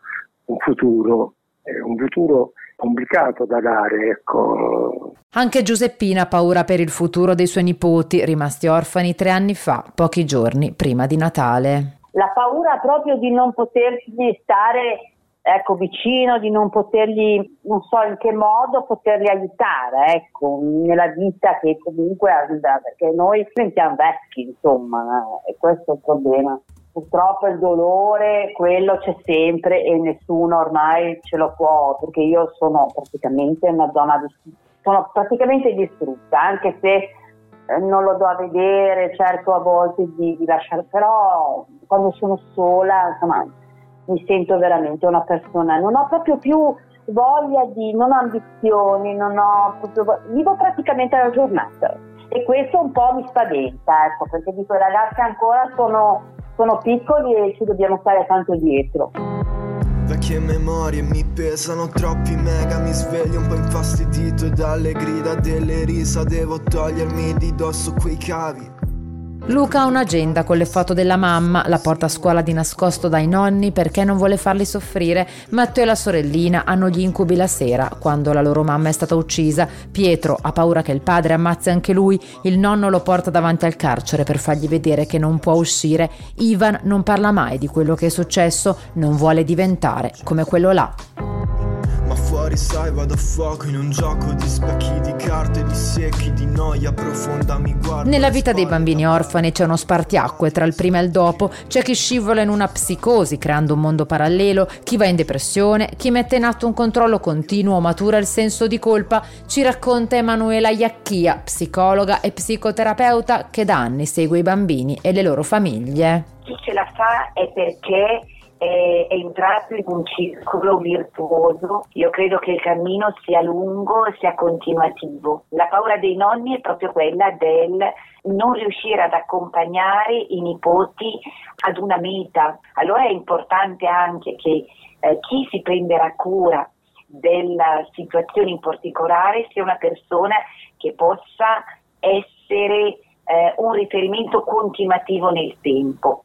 un futuro, eh, un futuro complicato da dare. Ecco. Anche Giuseppina ha paura per il futuro dei suoi nipoti, rimasti orfani tre anni fa, pochi giorni prima di Natale. La paura proprio di non potergli stare ecco, vicino, di non potergli, non so in che modo, poterli aiutare ecco, nella vita che comunque ha, perché noi diventiamo vecchi, insomma, eh, e questo è il problema purtroppo il dolore, quello c'è sempre e nessuno ormai ce lo può, perché io sono praticamente una zona di, sono praticamente distrutta, anche se eh, non lo do a vedere, cerco a volte di, di lasciare, però quando sono sola, insomma, mi sento veramente una persona, non ho proprio più voglia di, non ho ambizioni, non ho proprio, vivo praticamente la giornata e questo un po' mi spaventa, ecco, perché dico ragazzi ancora sono sono piccoli e ci dobbiamo stare tanto dietro. Vecchie memorie mi pesano troppi mega Mi sveglio un po' infastidito dalle grida delle risa Devo togliermi di dosso quei cavi Luca ha un'agenda con le foto della mamma, la porta a scuola di nascosto dai nonni perché non vuole farli soffrire. Matteo e la sorellina hanno gli incubi la sera, quando la loro mamma è stata uccisa. Pietro ha paura che il padre ammazzi anche lui, il nonno lo porta davanti al carcere per fargli vedere che non può uscire. Ivan non parla mai di quello che è successo, non vuole diventare come quello là fuori sai vado a fuoco in un gioco di specchi di carte di secchi di noia profonda mi guarda Nella vita dei bambini orfani c'è uno spartiacque tra il prima e il dopo, c'è chi scivola in una psicosi creando un mondo parallelo, chi va in depressione, chi mette in atto un controllo continuo, matura il senso di colpa, ci racconta Emanuela Iacchia, psicologa e psicoterapeuta che da anni segue i bambini e le loro famiglie. Chi ce la fa è perché è entrato in un circolo virtuoso. Io credo che il cammino sia lungo e sia continuativo. La paura dei nonni è proprio quella del non riuscire ad accompagnare i nipoti ad una meta. Allora è importante anche che eh, chi si prenderà cura della situazione in particolare sia una persona che possa essere eh, un riferimento continuativo nel tempo.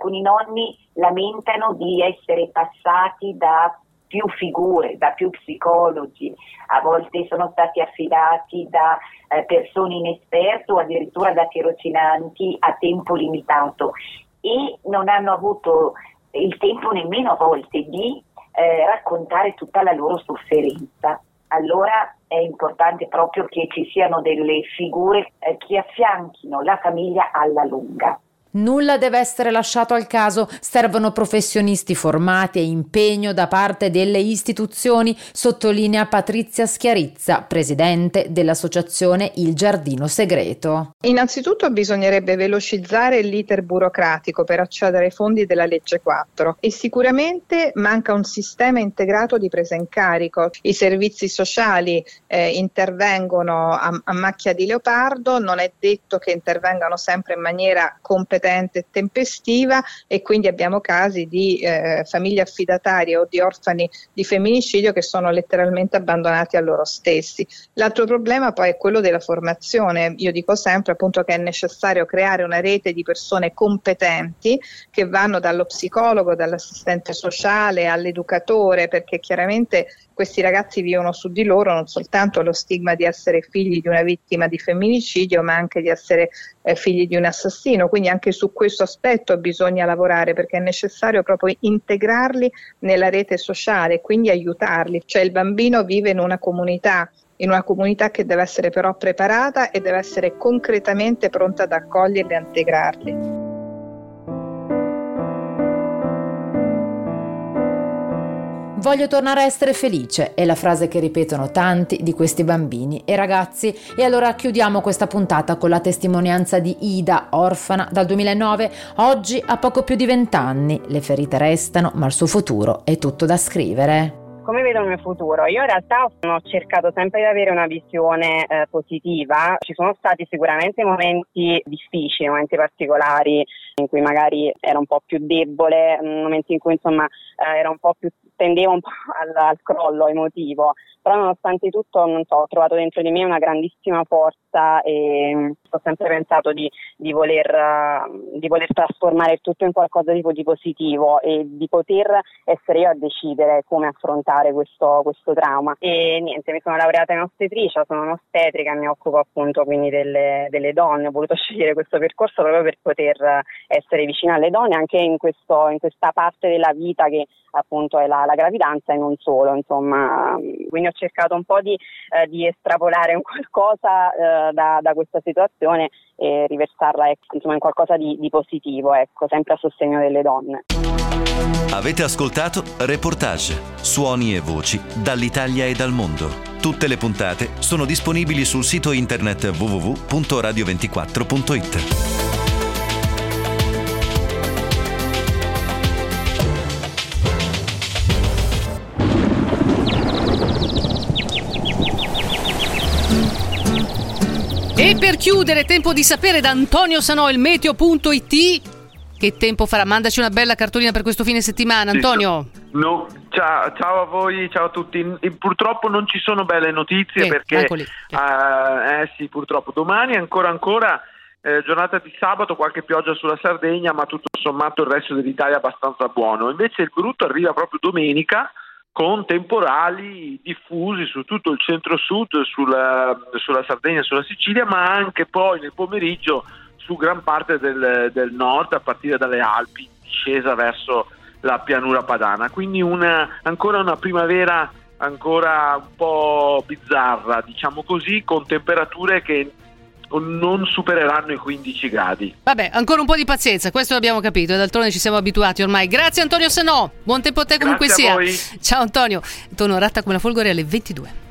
Alcuni nonni lamentano di essere passati da più figure, da più psicologi, a volte sono stati affidati da eh, persone inesperte o addirittura da tirocinanti a tempo limitato e non hanno avuto il tempo nemmeno a volte di eh, raccontare tutta la loro sofferenza. Allora è importante proprio che ci siano delle figure eh, che affianchino la famiglia alla lunga. Nulla deve essere lasciato al caso, servono professionisti formati e impegno da parte delle istituzioni, sottolinea Patrizia Schiarizza, presidente dell'associazione Il Giardino Segreto. Innanzitutto bisognerebbe velocizzare l'iter burocratico per accedere ai fondi della legge 4 e sicuramente manca un sistema integrato di presa in carico. I servizi sociali eh, intervengono a, a macchia di leopardo, non è detto che intervengano sempre in maniera competente competente e tempestiva e quindi abbiamo casi di eh, famiglie affidatarie o di orfani di femminicidio che sono letteralmente abbandonati a loro stessi. L'altro problema poi è quello della formazione. Io dico sempre appunto che è necessario creare una rete di persone competenti che vanno dallo psicologo, dall'assistente sociale all'educatore perché chiaramente questi ragazzi vivono su di loro non soltanto lo stigma di essere figli di una vittima di femminicidio, ma anche di essere eh, figli di un assassino. Quindi anche su questo aspetto bisogna lavorare perché è necessario proprio integrarli nella rete sociale quindi aiutarli. Cioè il bambino vive in una comunità in una comunità che deve essere però preparata e deve essere concretamente pronta ad accoglierli e integrarli. Voglio tornare a essere felice, è la frase che ripetono tanti di questi bambini e ragazzi. E allora chiudiamo questa puntata con la testimonianza di Ida, orfana dal 2009, oggi ha poco più di vent'anni. Le ferite restano, ma il suo futuro è tutto da scrivere come vedo il mio futuro? Io in realtà ho cercato sempre di avere una visione eh, positiva. Ci sono stati sicuramente momenti difficili, momenti particolari in cui magari ero un po' più debole, momenti in cui insomma eh, un più tendevo un po' al, al crollo emotivo, però nonostante tutto so, ho trovato dentro di me una grandissima forza e mm, ho sempre pensato di, di, voler, di voler, trasformare tutto in qualcosa di, di, positivo e di poter essere io a decidere come affrontare questo, questo trauma. E niente, mi sono laureata in ostetricia, sono un'ostetrica, mi occupo appunto quindi delle, delle donne, ho voluto scegliere questo percorso proprio per poter essere vicina alle donne anche in, questo, in questa parte della vita che appunto è la, la gravidanza e non solo, insomma. Quindi ho cercato un po' di, eh, di estrapolare un qualcosa eh, da, da, questa situazione e riversarla ecco, insomma, in qualcosa di, di positivo, ecco, sempre a sostegno delle donne. Avete ascoltato Reportage, suoni e voci dall'Italia e dal mondo. Tutte le puntate sono disponibili sul sito internet www.radio24.it. chiudere, tempo di sapere da Antonio Sanò, il meteo.it. Che tempo farà? Mandaci una bella cartolina per questo fine settimana, Antonio. No, ciao, ciao, a voi, ciao a tutti. Purtroppo non ci sono belle notizie eh, perché, eh, eh sì, purtroppo domani ancora ancora eh, giornata di sabato, qualche pioggia sulla Sardegna, ma tutto sommato il resto dell'Italia è abbastanza buono. Invece il brutto arriva proprio domenica con temporali diffusi su tutto il centro-sud, sulla, sulla Sardegna sulla Sicilia, ma anche poi nel pomeriggio su gran parte del, del nord, a partire dalle Alpi, discesa verso la pianura padana. Quindi una, ancora una primavera ancora un po' bizzarra, diciamo così, con temperature che non supereranno i 15 gradi. Vabbè, ancora un po' di pazienza, questo l'abbiamo capito e d'altronde ci siamo abituati ormai. Grazie Antonio Senò, buon tempo a te comunque Grazie sia. Ciao Antonio, torno ratta come la folgore alle 22.